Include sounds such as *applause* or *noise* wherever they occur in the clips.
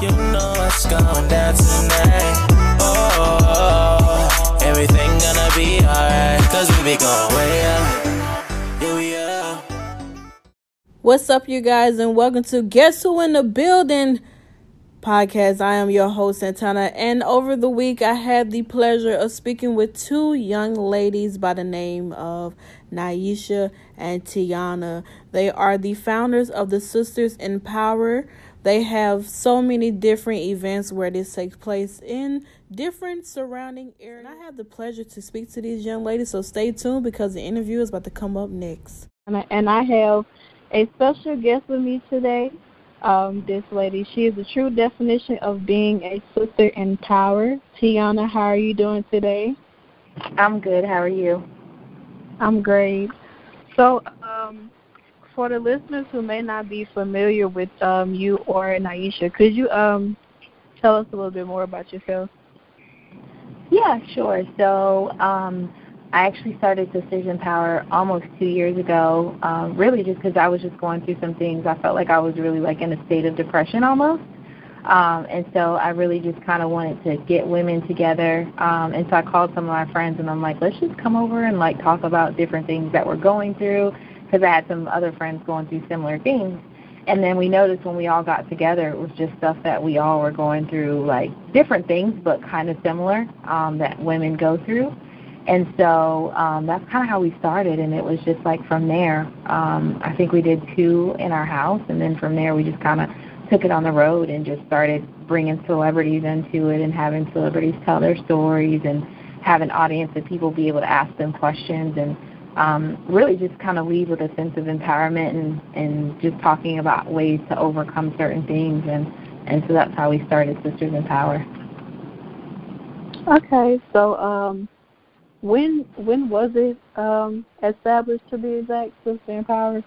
You know what's going down tonight. Oh, everything gonna be alright. Cause we be going way up. What's up, you guys, and welcome to Guess Who in the Building podcast. I am your host, Santana, and over the week I had the pleasure of speaking with two young ladies by the name of Nyeisha and Tiana. They are the founders of the Sisters in Power. They have so many different events where this takes place in different surrounding areas. And I had the pleasure to speak to these young ladies, so stay tuned because the interview is about to come up next. And I have a special guest with me today. Um, this lady, she is the true definition of being a sister in power. Tiana, how are you doing today? I'm good. How are you? I'm great. So, um, for the listeners who may not be familiar with um, you or Nyeisha, could you um, tell us a little bit more about yourself? Yeah, sure. So um, I actually started in Power almost two years ago, um, really just because I was just going through some things. I felt like I was really like in a state of depression almost. Um, and so I really just kind of wanted to get women together. Um, and so I called some of my friends and I'm like, let's just come over and like talk about different things that we're going through because I had some other friends going through similar things. And then we noticed when we all got together, it was just stuff that we all were going through, like different things, but kind of similar um, that women go through. And so um, that's kind of how we started, and it was just like from there. Um, I think we did two in our house, and then from there we just kind of took it on the road and just started bringing celebrities into it and having celebrities tell their stories and have an audience of people be able to ask them questions and um, really just kind of leave with a sense of empowerment and, and just talking about ways to overcome certain things. And, and so that's how we started Sisters in Power. Okay, so um, when when was it um, established to be exact, Sisters in Power?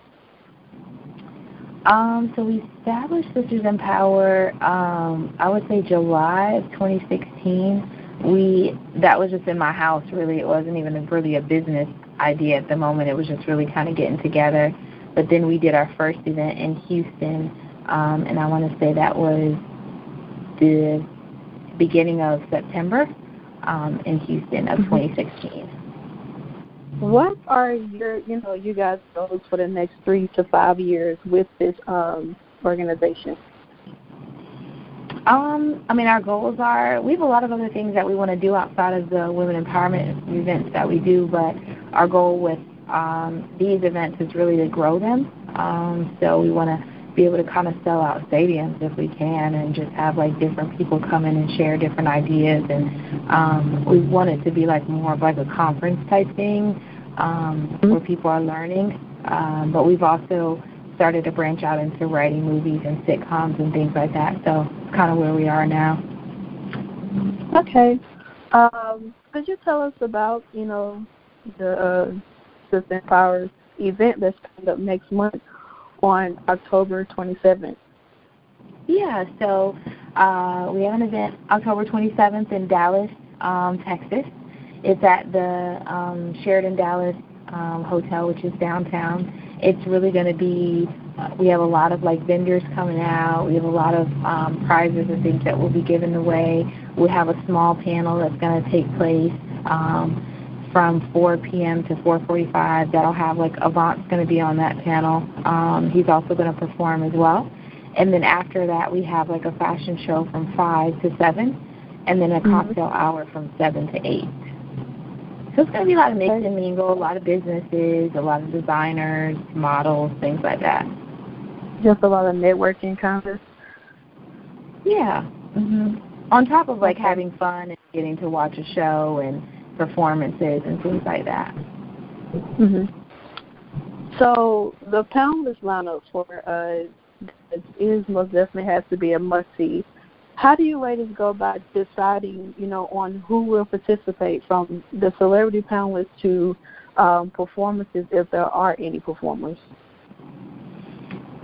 Um, so we established Sisters in Power, um, I would say July of 2016. We that was just in my house. Really, it wasn't even really a business idea at the moment. It was just really kind of getting together. But then we did our first event in Houston, um, and I want to say that was the beginning of September um, in Houston of mm-hmm. 2016. What are your, you know, you guys' goals for the next three to five years with this um, organization? Um, I mean, our goals are we have a lot of other things that we want to do outside of the women empowerment events that we do, but our goal with um, these events is really to grow them. Um, so we want to be able to kind of sell out stadiums if we can and just have like different people come in and share different ideas and um, we want it to be like more of like a conference type thing um, where people are learning. Um, but we've also started to branch out into writing movies and sitcoms and things like that. So it's kind of where we are now. Okay. Um, could you tell us about, you know, the uh, Sister Powers event that's coming up next month on October 27th? Yeah, so uh, we have an event October 27th in Dallas, um, Texas. It's at the um, Sheraton Dallas um, Hotel, which is downtown. It's really going to be. Uh, we have a lot of like vendors coming out. We have a lot of um, prizes and things that will be given away. We have a small panel that's going to take place. Um, from 4 p.m. to 4:45. That'll have like Avant's going to be on that panel. Um, he's also going to perform as well. And then after that, we have like a fashion show from 5 to 7, and then a mm-hmm. cocktail hour from 7 to 8. So it's going to be a lot of mix and mingle, a lot of businesses, a lot of designers, models, things like that. Just a lot of networking kind of. Yeah. Mhm. On top of like having fun and getting to watch a show and performances and things like that. Mhm. So the panelist lineup for uh, is most definitely has to be a must see. How do you ladies go about deciding, you know, on who will participate from the celebrity panelists to um, performances, if there are any performers?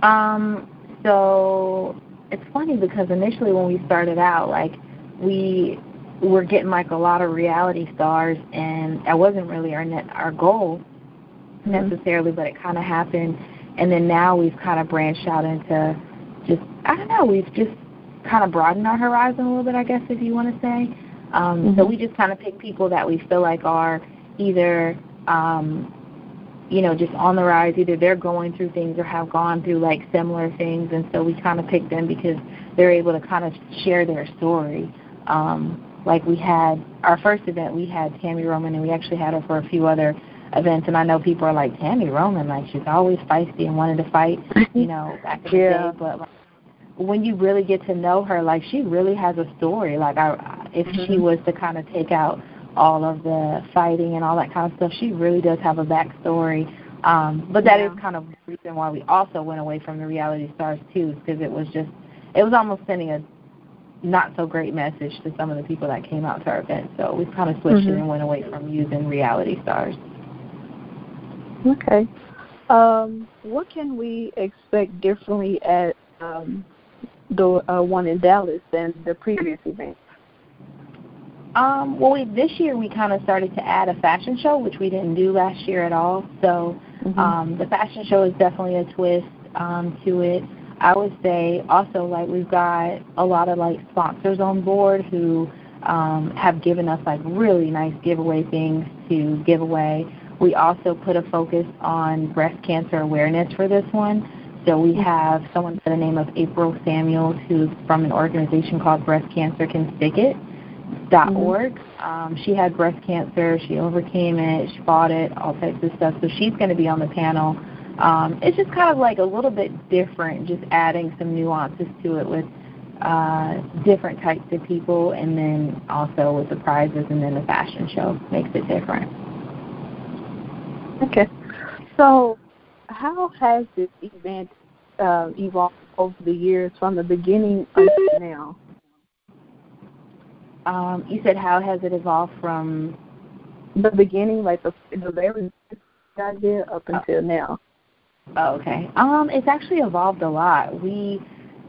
Um, so it's funny because initially when we started out, like we we're getting like a lot of reality stars, and that wasn't really our net, our goal mm-hmm. necessarily, but it kind of happened. And then now we've kind of branched out into just I don't know, we've just kind of broadened our horizon a little bit, I guess, if you want to say. Um, mm-hmm. So we just kind of pick people that we feel like are either, um, you know, just on the rise. Either they're going through things or have gone through like similar things, and so we kind of pick them because they're able to kind of share their story. Um, like we had our first event, we had Tami Roman, and we actually had her for a few other events. And I know people are like Tami Roman, like she's always feisty and wanted to fight, you know, *laughs* back in yeah. the day. But like, when you really get to know her, like she really has a story. Like I, if mm-hmm. she was to kind of take out all of the fighting and all that kind of stuff, she really does have a backstory. Um, but that yeah. is kind of the reason why we also went away from the reality stars too, because it was just, it was almost sending a not so great message to some of the people that came out to our event. So we kind of switched mm-hmm. it and went away from using reality stars. Okay. Um, what can we expect differently at um, the uh, one in Dallas than the previous event? Um, well, we, this year we kind of started to add a fashion show, which we didn't do last year at all. So mm-hmm. um, the fashion show is definitely a twist um, to it. I would say also like we've got a lot of like sponsors on board who um, have given us like really nice giveaway things to give away. We also put a focus on breast cancer awareness for this one. So we have someone by the name of April Samuels who's from an organization called Breast Cancer Can Stick It. Dot org. Um, she had breast cancer. She overcame it. She fought it. All types of stuff. So she's going to be on the panel. Um, it's just kind of like a little bit different, just adding some nuances to it with uh, different types of people, and then also with the prizes, and then the fashion show makes it different. Okay. So, how has this event uh, evolved over the years from the beginning until now? Um, you said how has it evolved from the beginning, like the the very idea up oh. until now? Oh, okay. Um, it's actually evolved a lot. We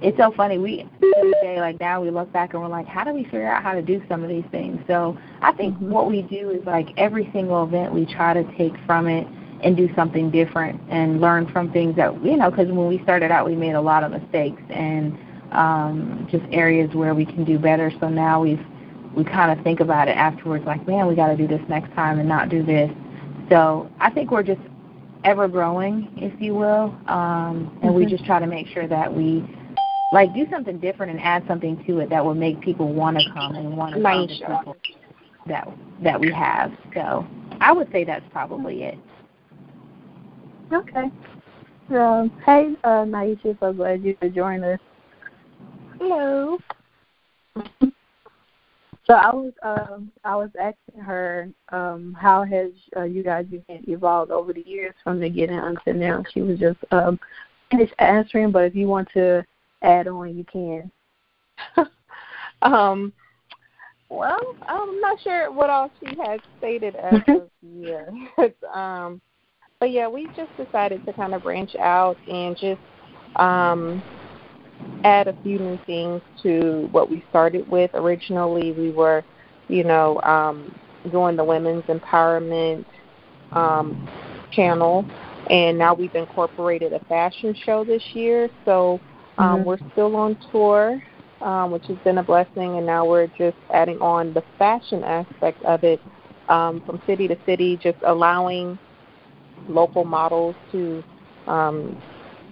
it's so funny. We every day like now we look back and we're like, how do we figure out how to do some of these things? So I think mm-hmm. what we do is like every single event we try to take from it and do something different and learn from things that you know because when we started out we made a lot of mistakes and um, just areas where we can do better. So now we've we kind of think about it afterwards like man we got to do this next time and not do this. So I think we're just ever growing, if you will, um, and mm-hmm. we just try to make sure that we like do something different and add something to it that will make people want to come and want to come to people that that we have. So I would say that's probably it. Okay. Um, hey, uh, Nyeisha, so glad you could join us. Hello. *laughs* So I was um, I was asking her um, how has uh, you guys evolved over the years from the beginning until now. She was just um, finished answering, but if you want to add on, you can. *laughs* um, well, I'm not sure what all she has stated as *laughs* of yet. *laughs* um, but yeah, we just decided to kind of branch out and just um, add a few new things to what we started with. Originally, we were, you know, um, doing the women's empowerment um, channel, and now we've incorporated a fashion show this year. So um, mm-hmm. We're still on tour, um, which has been a blessing, and now we're just adding on the fashion aspect of it um, from city to city, just allowing local models to um,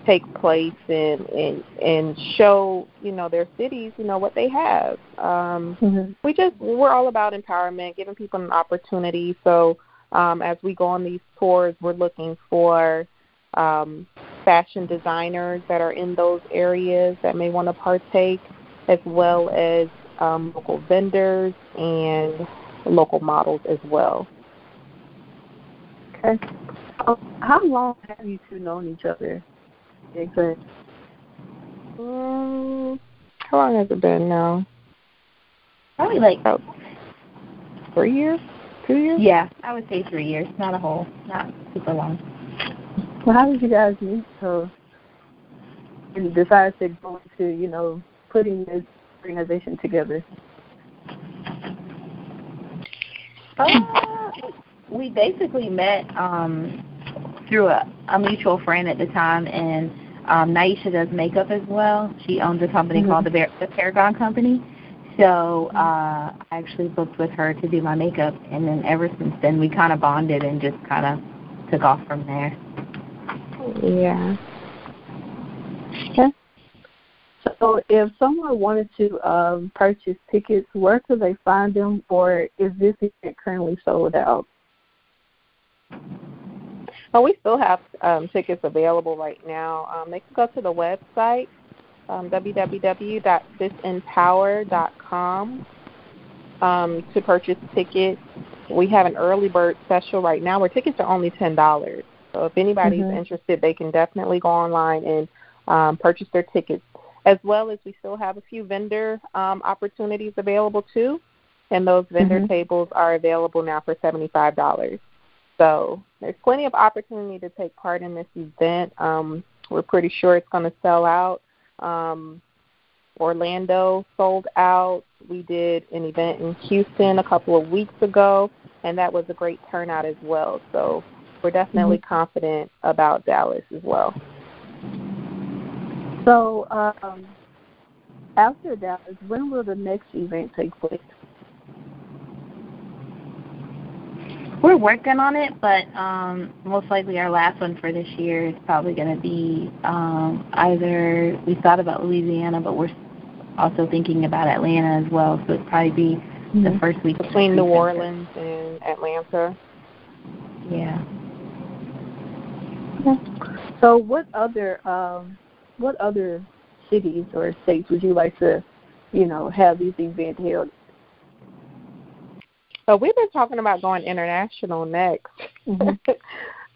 take place and, and and show you know their cities you know what they have. Um, mm-hmm. We just we're all about empowerment, giving people an opportunity. So um, as we go on these tours, we're looking for um, fashion designers that are in those areas that may want to partake, as well as um, local vendors and local models as well. Okay. how long have you two known each other? Exactly. Um, how long has it been now? Probably like about three years, two years. Yeah, I would say three years. Not a whole, not super long. Well, how did you guys meet so and decide to go into, you know, putting this organization together? Uh, we basically met um, through a, a mutual friend at the time, and um, Nyeisha does makeup as well. She owns a company mm-hmm. called the, Bear, the Paragon Company. So uh, I actually booked with her to do my makeup, and then ever since then we kind of bonded and just kind of took off from there. Yeah. Okay. So if someone wanted to um, purchase tickets, where could they find them, or is this event currently sold out? Well, we still have um, tickets available right now. Um, they can go to the website, um, www.sisempower.com, um, to purchase tickets. We have an early bird special right now where tickets are only $10. So if anybody's mm-hmm. interested, they can definitely go online and um, purchase their tickets. As well as we still have a few vendor um, opportunities available too, and those vendor mm-hmm. tables are available now for seventy-five dollars. So there's plenty of opportunity to take part in this event. Um, we're pretty sure it's going to sell out. Um, Orlando sold out. We did an event in Houston a couple of weeks ago, and that was a great turnout as well. So we're definitely mm-hmm. confident about Dallas as well. So um, after Dallas, when will the next event take place? We're working on it, but um, most likely our last one for this year is probably going to be um, either we thought about Louisiana, but we're also thinking about Atlanta as well. So it'd probably be mm-hmm. the first week between New Orleans and Atlanta. Yeah. Okay. So, what other um, what other cities or states would you like to, you know, have these events held so we've been talking about going international next. Mm-hmm.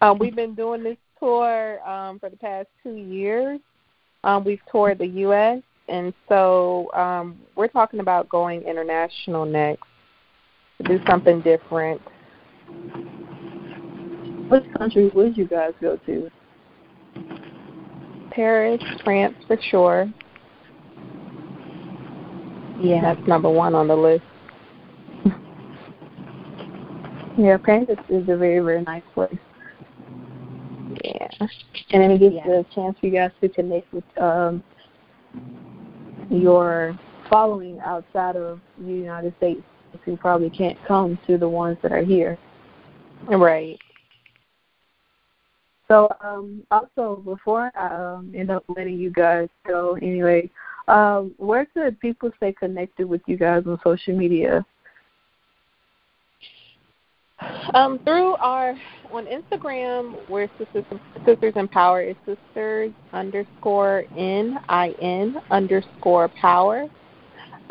*laughs* um, we've been doing this tour um, for the past two years. Um, we've toured the U.S. and so um, we're talking about going international next to do something different. Which country would you guys go to? Paris, France for sure. Yeah, that's number one on the list. Yeah, Kansas is a very, very nice place. Yeah. And then it gives yeah. a chance for you guys to connect with um, your following outside of the United States who probably can't come to the ones that are here. Right. So um, also before I um, end up letting you guys go anyway, um, where could people stay connected with you guys on social media? Um, through our on Instagram, we're Sisters, Sisters Empower is Sisters underscore N I N underscore Power.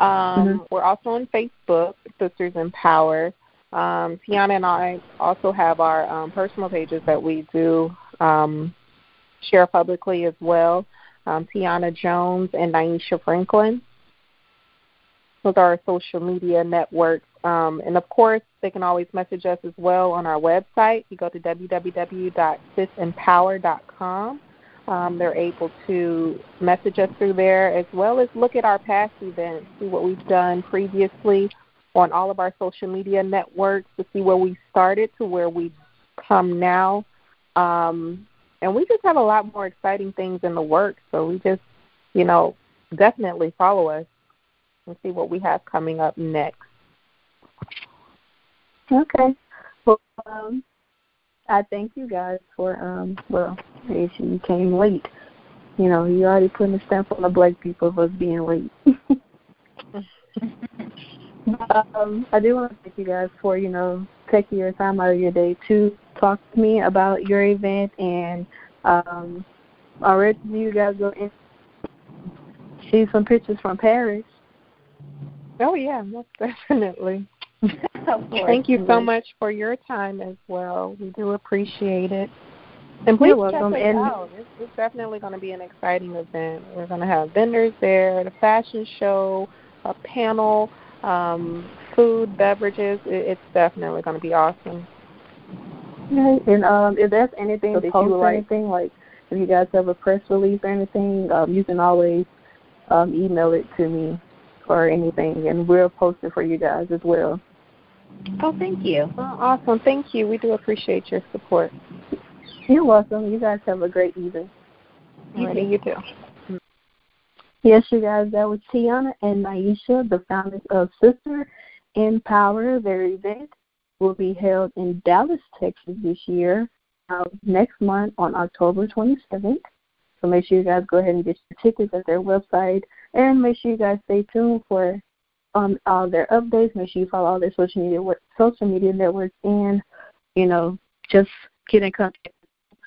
Um, mm-hmm. We're also on Facebook, Sisters Empower. Um, Tiana and I also have our um, personal pages that we do um, share publicly as well. Um, Tiana Jones and Nyeisha Franklin. Those are our social media networks um, and of course, they can always message us as well on our website. You go to www.sisempower.com. Um, they're able to message us through there as well as look at our past events, see what we've done previously on all of our social media networks to see where we started to where we've come now. Um, and we just have a lot more exciting things in the works. So we just, you know, definitely follow us and see what we have coming up next. Okay. Well, um, I thank you guys for um well, you came late. You know, you already putting a stamp on the black people of us being late. *laughs* um, I do want to thank you guys for, you know, taking your time out of your day to talk to me about your event and um already you guys go in see some pictures from Paris. Oh yeah, most *laughs* definitely. *laughs* Thank you so much for your time as well. We do appreciate it. And please check it and out. It's, it's definitely going to be an exciting event. We're going to have vendors there, the fashion show, a panel, um, food, beverages. It, it's definitely going to be awesome. And um, if there's anything that you would like, anything like if you guys have a press release or anything, um, you can always um, email it to me or anything, and we'll post it for you guys as well. Oh, thank you. Oh, awesome. Thank you. We do appreciate your support. You're welcome. You guys have a great evening. Ready, you too. Yes, you guys, that was Tiana and Nyeisha, the founders of Sister in Power. Their event will be held in Dallas, Texas this year, uh, next month on October 27th. So make sure you guys go ahead and get your tickets at their website, and make sure you guys stay tuned for um, all their updates. Make sure you follow all their social media social media networks, and you know just get in contact.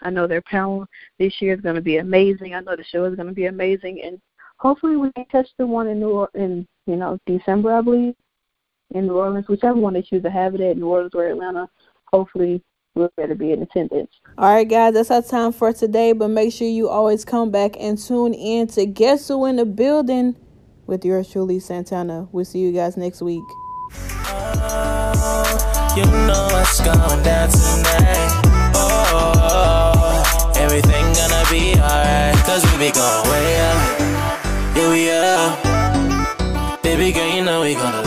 I know their panel this year is going to be amazing. I know the show is going to be amazing, and hopefully we can catch the one in New or- in you know December, I believe, in New Orleans, whichever one they choose to have it at, New Orleans or Atlanta. Hopefully we'll better be in attendance. All right, guys, that's our time for today. But make sure you always come back and tune in to Guess Who in the Building with yours truly, Santana. We'll see you guys next week. Oh, you know what's going down tonight. Oh, everything gonna be alright. Cause we be going way up. Yeah, we up. Baby girl, you know we gonna